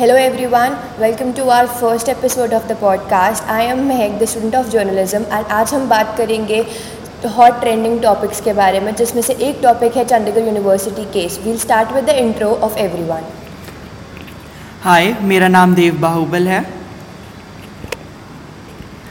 Hello everyone, welcome to our first episode of the podcast. I am Mehek, the student of journalism and आज हम बात करेंगे hot trending topics के बारे में जिसमें से एक टॉपिक है Chandigarh university case we'll start with the intro of everyone hi मेरा नाम देव बाहुबल है।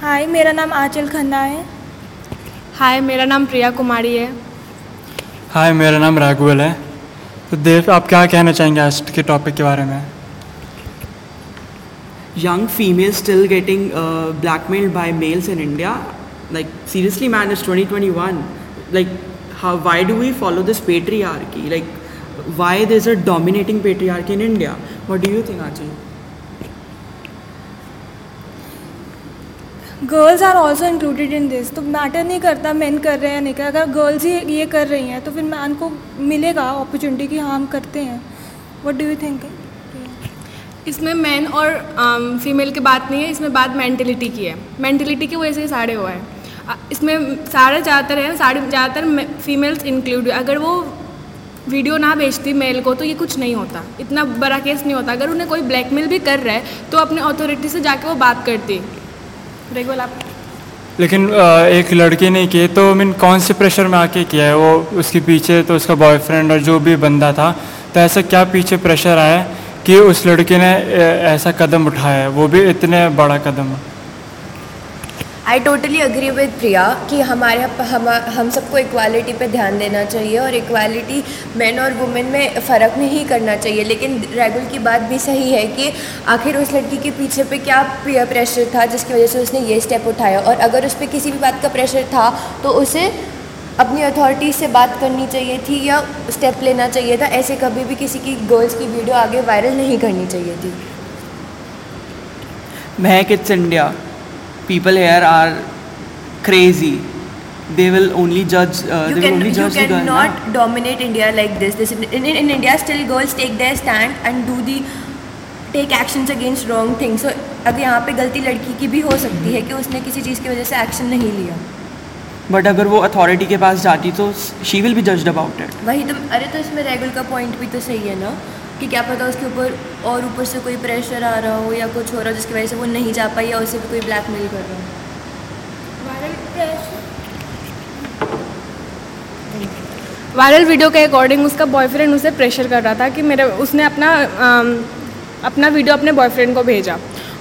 हाय मेरा नाम आंचल खन्ना है। हाय मेरा नाम प्रिया कुमारी है। हाय मेरा नाम राघुल है। तो देव आप क्या कहना चाहेंगे आज के टॉपिक के बारे में? Young females still getting uh, blackmailed by males in India. Like seriously, man, it's 2021. Like, how? Why do we follow this patriarchy? Like, why there's a dominating patriarchy in India? What do you think, Archie? Girls are also included in this तो matter नहीं करता man कर रहे हैं नहीं कर अगर girls ही ये कर रही हैं तो फिर मैन को मिलेगा अपॉर्चुनिटी कि हाँ हम करते हैं वट डू यू थिंक इसमें मैन और फीमेल की बात नहीं है, इसमें बात मेंटेलिटी की है। मेंटेलिटी की वजह से सारे हुआ है। इसमें सारे ज़्यादातर हैं, सारे ज़्यादातर फीमेल्स इंक्लूड अगर वो वीडियो ना भेजती मेल को तो ये कुछ नहीं होता। इतना बड़ा केस नहीं होता। अगर उन्हें कोई ब्लैकमेल भी कर रहा है तो अपने अथॉरिटी से जाके वो बात करती रेगुल, आप? लेकिन एक लड़की ने किए तो मीन कौन से प्रेशर में आके किया है? वो उसके पीछे तो उसका बॉयफ्रेंड और जो भी बंदा था तो ऐसा क्या पीछे प्रेशर आया? कि उस लड़की ने ऐसा कदम उठाया है, वो भी इतने बड़ा कदम। I totally agree with Priya कि हमारे हम हम सबको इक्वालिटी पे ध्यान देना चाहिए और इक्वालिटी मैन और वुमेन में फ़र्क नहीं करना चाहिए। लेकिन रेगुल की बात भी सही है कि आखिर उस लड़की के पीछे पे क्या प्रेशर था जिसकी वजह से उसने ये स्टेप उठाया? और अगर उस पर किसी भी बात का प्रेशर था तो उसे अपनी अथॉरिटी से बात करनी चाहिए थी या स्टेप लेना चाहिए था ऐसे कभी भी किसी की गर्ल्स की वीडियो आगे वायरल नहीं करनी चाहिए थी Mehak, it's India. People here are crazy. They will only judge. Uh, you they will only judge girl. cannot na? dominate India like this. This in, in, in India still girls take their stand and do the take actions against wrong things. So अब यहाँ पे गलती लड़की की भी हो सकती है कि उसने किसी चीज़ की वजह से एक्शन नहीं लिया बट अगर वो अथॉरिटी के पास जाती तो she will be judged about it वही तो अरे तो इसमें रेगुल का पॉइंट भी तो सही है ना कि क्या पता उसके ऊपर और ऊपर से कोई प्रेशर आ रहा हो या कुछ हो रहा हो जिसकी वजह से वो नहीं जा पाई या उसे भी कोई ब्लैकमेल कर रहा हो। वायरल वीडियो के अकॉर्डिंग उसका बॉयफ्रेंड उसे प्रेशर कर रहा था कि मेरे उसने अपना अम, अपना वीडियो अपने बॉयफ्रेंड को भेजा।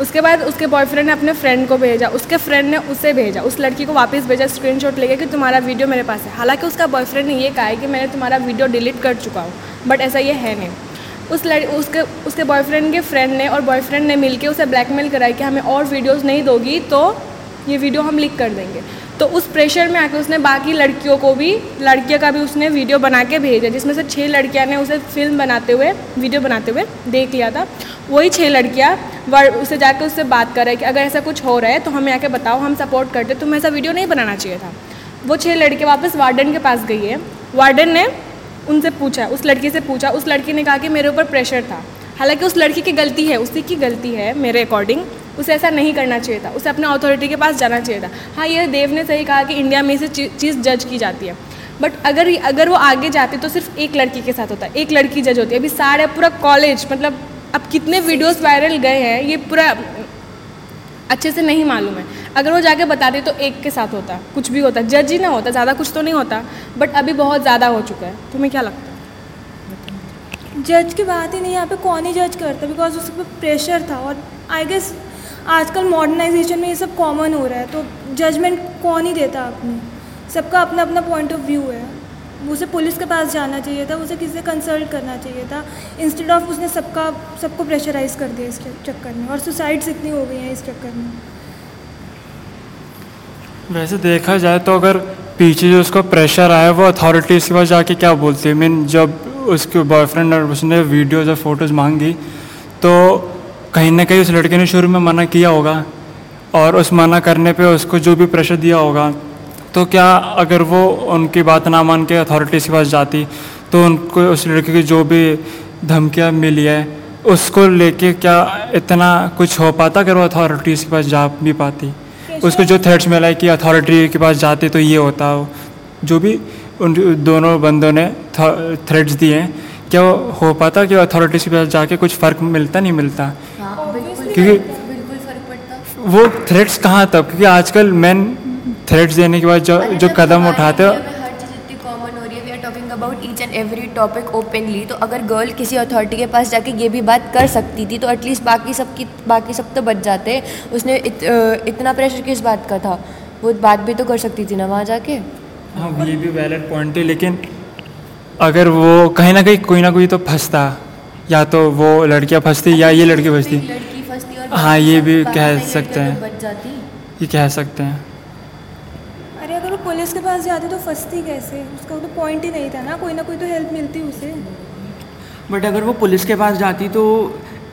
उसके बाद उसके बॉयफ्रेंड ने अपने फ्रेंड को भेजा, उसके फ्रेंड ने उसे भेजा, उस लड़की को वापस भेजा स्क्रीनशॉट लेके कि तुम्हारा वीडियो मेरे पास है। हालाँकि उसका बॉयफ्रेंड ने ये कहा है कि मैंने तुम्हारा वीडियो डिलीट कर चुका हूँ बट ऐसा ये है नहीं। उस लड़, उसके उसके बॉयफ्रेंड के फ्रेंड ने और बॉयफ्रेंड ने मिलके उसे ब्लैकमेल कराया कि हमें और वीडियोज़ नहीं दोगी तो ये वीडियो हम लीक कर देंगे। तो उस प्रेशर में आके उसने बाकी लड़कियों को भी, लड़कियों का भी उसने वीडियो बना के भेजा, जिसमें से छः लड़कियाँ ने उसे फ़िल्म बनाते हुए वीडियो बनाते हुए देख लिया था। वही छः लड़कियाँ वर- उसे जाके उससे बात कर रहे कि अगर ऐसा कुछ हो रहा है तो हमें आके बताओ, हम सपोर्ट करते तुम्हें ऐसा वीडियो नहीं बनाना चाहिए था। वो छः लड़के वापस वार्डन के पास गई है। वार्डन ने उनसे पूछा, उस लड़की से पूछा, उस लड़की ने कहा कि मेरे ऊपर प्रेशर था। हालाँकि उस लड़की की गलती है, उसी की गलती है मेरे अकॉर्डिंग उसे ऐसा नहीं करना चाहिए था, उसे अपने अथॉरिटी के पास जाना चाहिए था। हाँ ये देव ने सही कहा कि इंडिया में से चीज़ जज की जाती है। बट अगर अगर वो आगे जाते तो सिर्फ़ एक लड़की के साथ होता है एक लड़की जज होती। है अभी सारे, पूरा कॉलेज मतलब अब कितने वीडियोस वायरल गए हैं, ये पूरा अच्छे से नहीं मालूम है। अगर वो जाके बताते तो एक के साथ होता, कुछ भी होता जज ही ना होता, ज़्यादा कुछ तो नहीं होता। बट अभी बहुत ज़्यादा हो चुका है, तुम्हें क्या लगता है? जज की बात ही नहीं, यहाँ पे कौन ही जज करता? बिकॉज़ उस पर प्रेशर था और आई गेस आजकल मॉडर्नाइजेशन में ये सब कॉमन हो रहा है तो जजमेंट कौन ही देता अपनी? सबका अपना अपना पॉइंट ऑफ़ व्यू है। उसे पुलिस के पास जाना चाहिए था, उसे किसी से कंसल्ट करना चाहिए था इंस्टेड ऑफ़ उसने सबका, सबको प्रेशराइज कर दिया इस चक्कर में, और सुसाइड्स इतनी हो गई हैं इस चक्कर में। वैसे देखा जाए तो अगर पीछे जो उसको प्रेशर आया, वो अथॉरिटीज़ के पास जाके क्या बोलती है? मीन जब उसके बॉयफ्रेंड और उसने वीडियोज़ और फ़ोटोज़ मांगी तो कहीं ना कहीं उस लड़के ने शुरू में मना किया होगा और उस मना करने पे उसको जो भी प्रेशर दिया होगा तो क्या अगर वो उनकी बात ना मान के अथॉरिटीज़ के पास जाती तो उनको उस लड़के की जो भी धमकियाँ मिली है उसको लेके क्या इतना कुछ हो पाता अगर वो अथॉरिटीज़ के पास जा भी पाती? उसको जो थ्रेट्स मिला है कि अथॉरिटी के पास जाते तो ये होता हो। जो भी उन दोनों बंदों ने थ्रेट्स दिए हैं क्या हो पाता कि अथॉरिटीज़ के पास जाके कुछ फ़र्क मिलता नहीं मिलता? क्योंकि बिल्कुल फ़र्क पड़ता। वो थ्रेट्स कहाँ तक क्योंकि आजकल मैन थ्रेट्स देने के बाद जो जो कदम उठाते हो about each and every topic openly तो अगर गर्ल किसी अथॉरिटी के पास जाके ये भी बात कर सकती थी तो एटलीस्ट बाकी सब की बाकी सब तो बच जाते। उसने इत, इतना प्रेशर किस बात का था? वो बात भी तो कर सकती थी ना वहाँ जाके। हाँ ये भी वैलिड पॉइंट है लेकिन अगर वो कहीं ना कहीं कोई ना कोई तो फंसता। या तो वो लड़कियाँ फंसती या ये लड़की फंसती। हाँ ये भी कह सकते हैं। बच जाती। ये कह सकते हैं। अरे अगर वो पुलिस के पास जाती तो फंसती कैसे? उसका तो पॉइंट ही नहीं था ना। कोई ना कोई तो हेल्प मिलती उसे। बट अगर वो पुलिस के पास जाती तो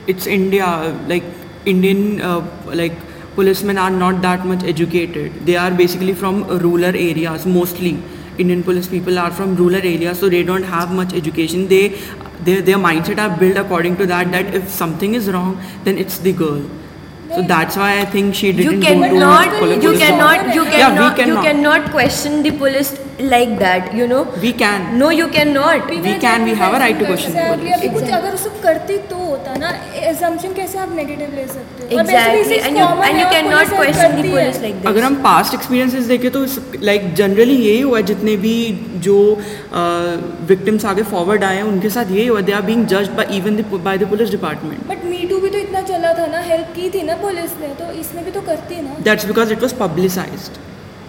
it's India like Indian like police man are not that much educated they are basically from rural areas mostly Indian police people are from rural areas so they don't have much education they their, their mindset are built according to that that if something is wrong then it's the girl. So that's why i think she didn't go to cannot police you cannot you Yeah, we cannot you cannot. cannot question the police like that you know? We can. No you cannot. We can we have a right to question the Exactly, police. अभी कुछ अगर उसको करती तो होता ना assumption कैसे आप नेगेटिव ले सकते हो? और exactly. basically and you common and you cannot police question the police like this. अगर हम पास्ट एक्सपीरियंसेस देखें तो लाइक जनरली यही हुआ है, जितने भी जो विक्टिम्स आगे फॉरवर्ड आए हैं उनके साथ यही हुआ। They are being judged by even by the police department but me too भी तो इतना चला था ना हेल्प की थी ना पुलिस ने तो इसमें भी तो करती है ना। That's because it was publicised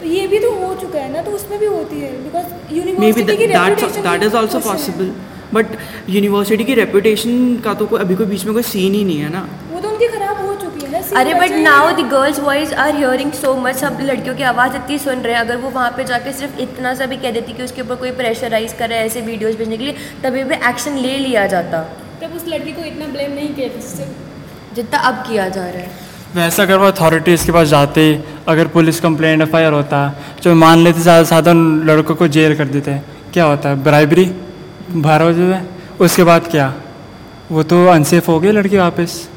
ये भी तो हो चुका है ना तो उसमें भी होती है बिकॉज़ यूनिवर्सिटी की reputation दैट इज़ है। पॉसिबल बट यूनिवर्सिटी की रेपुटेशन का तो कोई अभी कोई बीच में कोई सीन ही नहीं है ना। वो तो उनकी खराब हो चुकी है ना अरे but now the girls voice are hearing so much सब लड़कियों की आवाज़ इतनी सुन रहे हैं। अगर वो वहाँ पे जाके सिर्फ़ इतना सा भी कह देती कि उसके ऊपर कोई प्रेशराइज कर रहा है ऐसे वीडियोस भेजने के लिए तभी भी एक्शन ले लिया जाता। तब उस लड़की को इतना ब्लेम नहीं किया जितना अब किया जा रहा है। वैसे अगर वो अथॉरिटीज़ के पास जाते अगर पुलिस कंप्लेंट एफ़ होता जो मान लेते ज़्यादा से ज़्यादा उन लड़कों को जेल कर देते क्या होता? है ब्राइबरी बजे में उसके बाद क्या? वो तो अनसेफ हो गए लड़की वापस।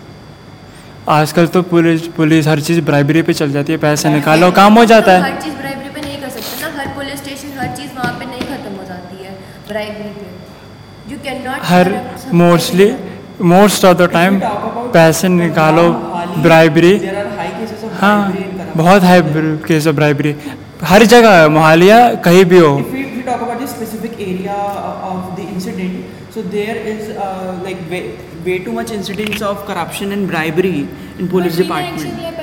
आजकल तो पुलिस पुलिस हर चीज़ ब्राइबरी पे चल जाती है पैसे निकालो काम हो जाता है। हर चीज़ ब्राइबरी पे नहीं कर सकते ना हर पुलिस स्टेशन हर चीज़ वहाँ पे नहीं खत्म हो जाती है ब्राइबरी पे। You can not her mostly most of the time पैसे निकालो ब्राइबरी हाँ बहुत हाई केस ऑफ़ ब्राइबरी हर जगह मोहालिया कहीं भी हो if we, if we talk about the specific area of the incident, so there is uh, like way, way too much incidents of corruption and bribery in police department.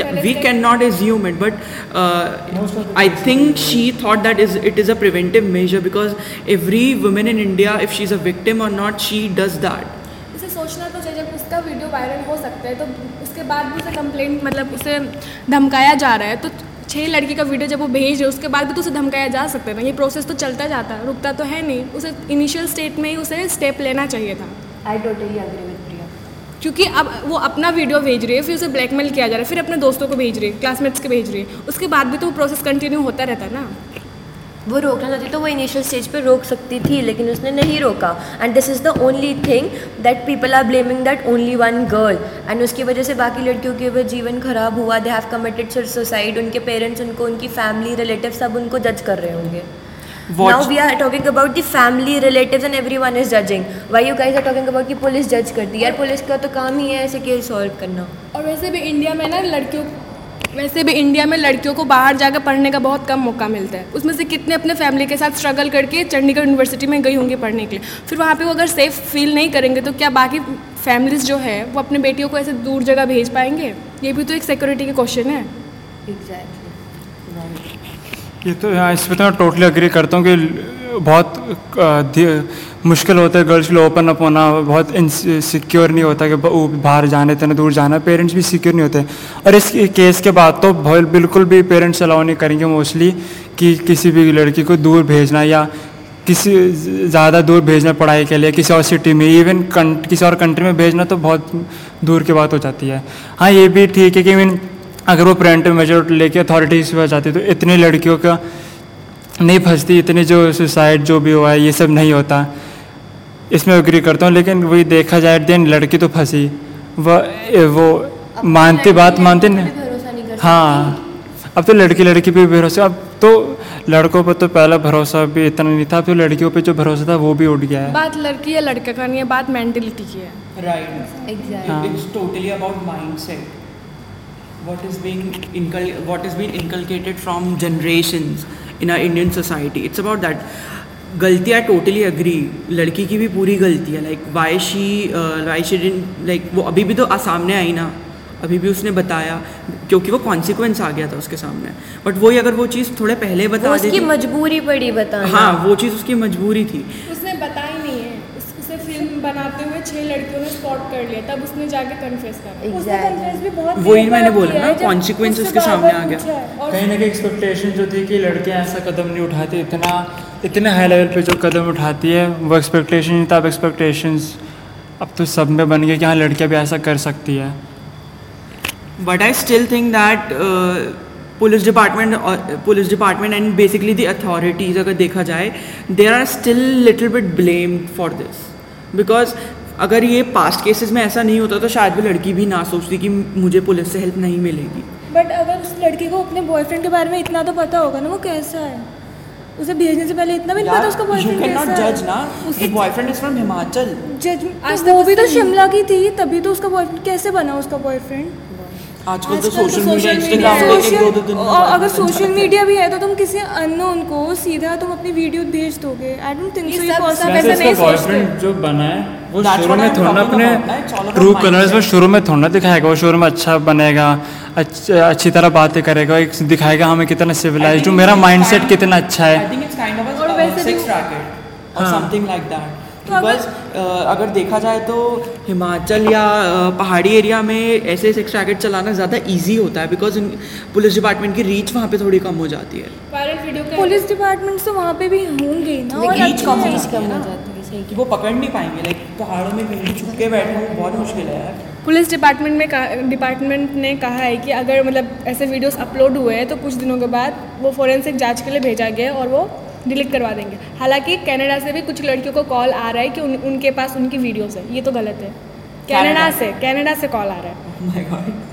Yeah, we step- cannot assume it, but uh, I think she thought that is it is a preventive measure because every woman in India, if she's a victim or not, she does that. उसे सोचना तो चाहिए जब उसका video viral हो सकता है तो उसके बाद भी उसे कंप्लेंट मतलब उसे धमकाया जा रहा है तो छः लड़की का वीडियो जब वो भेज रहे उसके बाद भी तो उसे धमकाया जा सकता है ना? ये प्रोसेस तो चलता जाता है रुकता तो है नहीं। उसे इनिशियल स्टेट में ही उसे स्टेप लेना चाहिए था। आई टोटली प्रिया क्योंकि अब वो अपना वीडियो भेज रही है, फिर उसे ब्लैकमेल किया जा रहा है, फिर अपने दोस्तों को भेज रही है क्लासमेट्स के भेज रही है। उसके बाद भी तो वो प्रोसेस कंटिन्यू होता रहता है ना। वो रोकना चाहती तो वो इनिशियल स्टेज पे रोक सकती थी, लेकिन उसने नहीं रोका। And this is the only thing that people are blaming that only one girl and उसकी वजह से बाकी लड़कियों के भी जीवन खराब हुआ। दे हैव कमिटेड सुसाइड उनके पेरेंट्स उनको, उनकी फैमिली रिलेटिव सब उनको जज कर रहे होंगे। Watch- we are talking about the family relatives and every one is judging why you guys are talking about कि पुलिस जज करती है? यार पुलिस का तो काम ही है ऐसे केस सॉल्व करना। और वैसे भी इंडिया में ना लड़कियों वैसे भी इंडिया में लड़कियों को बाहर जाकर पढ़ने का बहुत कम मौका मिलता है। उसमें से कितने अपने फैमिली के साथ स्ट्रगल करके चंडीगढ़ यूनिवर्सिटी में गई होंगी पढ़ने के लिए। फिर वहाँ पे वो अगर सेफ़ फील नहीं करेंगे तो क्या बाकी फैमिलीज़ जो है वो अपने बेटियों को ऐसे दूर जगह भेज पाएँगे? ये भी तो एक सिक्योरिटी के क्वेश्चन है। एग्जैक्टली ये तो हाँ इस पर तो मैं टोटली अग्री करता हूँ कि बहुत मुश्किल होता है गर्ल्स के ओपन अप होना, बहुत सिक्योर नहीं होता कि बाहर जाने, इतना दूर जाना पेरेंट्स भी सिक्योर नहीं होते। और इस केस के बाद तो बिल्कुल भी पेरेंट्स अलाउ नहीं करेंगे मोस्टली कि किसी भी लड़की को दूर भेजना या किसी, ज़्यादा दूर भेजना पढ़ाई के लिए, किसी और सिटी में इवन किसी और कंट्री में भेजना तो बहुत दूर की बात हो जाती है। हाँ ये भी ठीक है कि मीन अगर वो प्रिवेंटिव मेजर लेके अथॉरिटीज़ के पास जाती है तो इतनी लड़कियों का नहीं फंसती इतनी जो सुसाइड जो भी हुआ है ये सब नहीं होता। इसमें एग्री करता हूँ लेकिन वही देखा जाए दिन लड़की तो फंसी। वह वो मानती बात मानती नहीं हाँ। अब तो लड़की लड़की पे भी भरोसा। अब तो लड़कों पर तो पहला भरोसा भी इतना नहीं था फिर लड़कियों पे जो भरोसा था वो भी उठ गया है। बात लड़की या लड़के का नहीं है बात मेंटेलिटी की है। Right. Exactly. It's totally about mindset. What is being incul- what is being inculcated from generations in our Indian society. It's about that. गलतियाँ टोटली अग्री लड़की की भी पूरी गलती है. Like why she why she like वो अभी भी तो सामने आई ना. अभी भी उसने बताया क्योंकि वो कॉन्सिक्वेंस आ गया था उसके सामने. बट वही अगर वो चीज़ थोड़े पहले बता उसकी मजबूरी पड़ी बताना। हाँ वो चीज़ उसकी मजबूरी थी उसने बताई नहीं है उस- उसे फ़िल्म बनाते हुए छह लड़कियों ने स्पॉट कर लिया तब उसने जाके कन्फेस करा Exactly. भी बहुत वही मैंने बोला ना, उससे उसके सामने आ गया। कहीं ना कहीं एक्सपेक्टेशन जो थी कि लड़कियाँ ऐसा कदम नहीं उठाती इतना इतने हाई लेवल पे जो कदम उठाती है वो एक्सपेक्टेशन नहीं था अब एक्सपेक्टेशंस अब तो सब में बन गया कि हाँ लड़कियाँ भी ऐसा कर सकती है but I still think that police police department, uh, police department, and basically the authorities, अगर देखा जाए, there are still little bit blamed for this, because अगर ये पास्ट केसेस में ऐसा नहीं होता तो शायद वो लड़की भी ना सोचती कि मुझे पुलिस से हेल्प नहीं मिलेगी। बट अगर उस लड़की को अपने बॉयफ्रेंड के बारे में इतना तो पता होगा ना वो कैसा है? उसे भेजने से पहले इतना भी नहीं पता उसका बॉयफ्रेंड कैसा है। जज ना उसकी बॉयफ्रेंड इज़ फ्रॉम हिमाचल जज आज तो तक वो भी तो शिमला की थी तभी तो उसका बॉयफ्रेंड कैसे बना उसका बॉयफ्रेंड आजकल तो तो सोशल मीडिया इंस्टाग्राम पे दो दो दिन और अगर सोशल मीडिया भी है तो तुम किसी अननोन को सीधा तुम अपनी वीडियो भेज दोगे। आई डोंट थिंक सो ये सब- सब पॉसिबल ऐसे नहीं। बॉयफ्रेंड जो बना है वो शुरू में थोड़ा अपने ट्रू कलर्स mindset. शुरू में थोड़ा दिखाएगा वो शुरू में अच्छा बनेगा अच्छी तरह बातें करेगा एक दिखाएगा हमें कितना सिविलाइज हूँ मेरा माइंडसेट कितना अच्छा I है think it's kind of a और uh, वैसे sex तो अगर- Because uh, अगर देखा जाए तो हिमाचल या uh, पहाड़ी एरिया में ऐसे सेक्स रैकेट चलाना ज़्यादा इजी होता है बिकॉज़ पुलिस डिपार्टमेंट की रीच वहाँ पे थोड़ी कम हो जाती है। वायरल वीडियो के पुलिस डिपार्टमेंट तो वहाँ पे भी होंगे ना और लेकिन अच्छे कम हो जाती है कि वो पकड़ नहीं पाएँगे लाइक पहाड़ों में कहीं छुप के बैठना बहुत मुश्किल है यार। पुलिस डिपार्टमेंट में डिपार्टमेंट ने कहा है कि अगर मतलब ऐसे वीडियोस अपलोड हुए हैं तो कुछ दिनों के बाद वो फोरेंसिक जाँच के लिए भेजा गया है और वो डिलीट करवा देंगे। हालाँकि कनाडा से भी कुछ लड़कियों को कॉल आ रहा है कि उन, उनके पास उनकी वीडियोस है। ये तो गलत है। कनाडा से कनाडा से कॉल आ रहा है। Oh.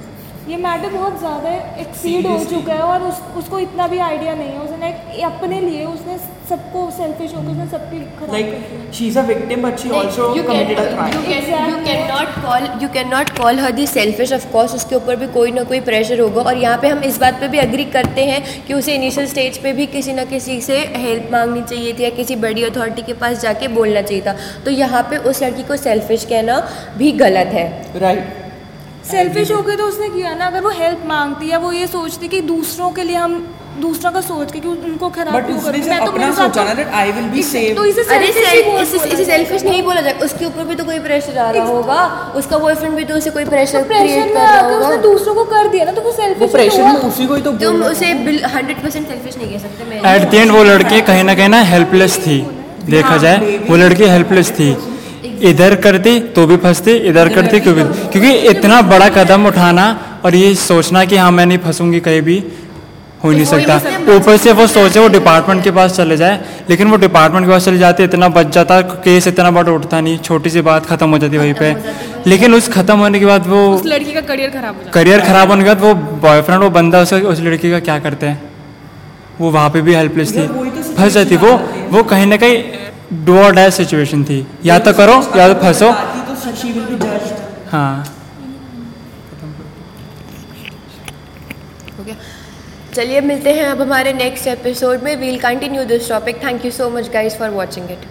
ये मैटर बहुत ज़्यादा एक्सीड हो चुका है और उस, उसको इतना भी आइडिया नहीं है। उसने अपने लिए उसने सबको सेल्फिश होकर उसने सबकी खराब Like कर दिया। she's a victim but she also you committed a can, crime. you can, you cannot call you cannot call her the selfish. उसके ऊपर भी कोई ना कोई प्रेशर होगा और यहाँ पे हम इस बात पे भी एग्री करते हैं कि उसे इनिशियल स्टेज पे भी किसी ना किसी से हेल्प मांगनी चाहिए थी या किसी बड़ी अथॉरिटी के पास जाके बोलना चाहिए था। तो यहाँ पे उस लड़की को सेल्फिश कहना भी गलत है। Right Right. सेल्फिश होकर तो उसने किया ना अगर वो हेल्प मांगती है वो ये सोचती कि दूसरों के लिए हम दूसरा का सोच के कि उनको खराब क्यों उसने करूँ? सिर्फ़ तो अपना सोचा ना तो- I will be इसे- safe. तो इसे अरे ही बोल- इसे इसे सेल्फिश नहीं बोला जाएगा उसके ऊपर भी तो कोई प्रेशर आ रहा होगा। उसका बॉयफ्रेंड भी तो उसे कोई प्रेशर तो क्रिएट कर रहा आकर उसने होगा दूसरों को कर दिया ना तो वो वो सेल्फिश प्रेशर में उसी को ही तो तुम उसे हंड्रेड परसेंट सेल्फिश नहीं कह सकते मैं एट द एंड वो लड़की कहीं ना कहीं ना हेल्पलेस थी। देखा जाए वो लड़की हेल्पलेस थी। इधर करती तो भी फंसती इधर करती क्यों भी क्योंकि इतना बड़ा कदम उठाना और ये सोचना कि हाँ मैं नहीं फंसूँगी कहीं भी हो नहीं सकता। ऊपर से वो सोचे वो डिपार्टमेंट के पास चले जाए लेकिन वो डिपार्टमेंट के पास चले जाते इतना बच जाता केस इतना बड़ा उठता नहीं छोटी सी बात खत्म हो जाती वहीं पे। लेकिन उस खत्म होने के बाद वो उस लड़की का करियर खराब हो करियर खराब होने के बाद वो बॉयफ्रेंड वो बंदा उसका उस लड़की का क्या करते हैं? वो वहाँ पे भी हेल्पलेस थी। तो फंस जाती वो वो कहीं ना कहीं डू डाई सिचुएशन थी। या तो करो, या तो फंसो. हाँ। चलिए, मिलते हैं अब हमारे नेक्स्ट एपिसोड में। We'll continue this topic thank you so much guys for watching it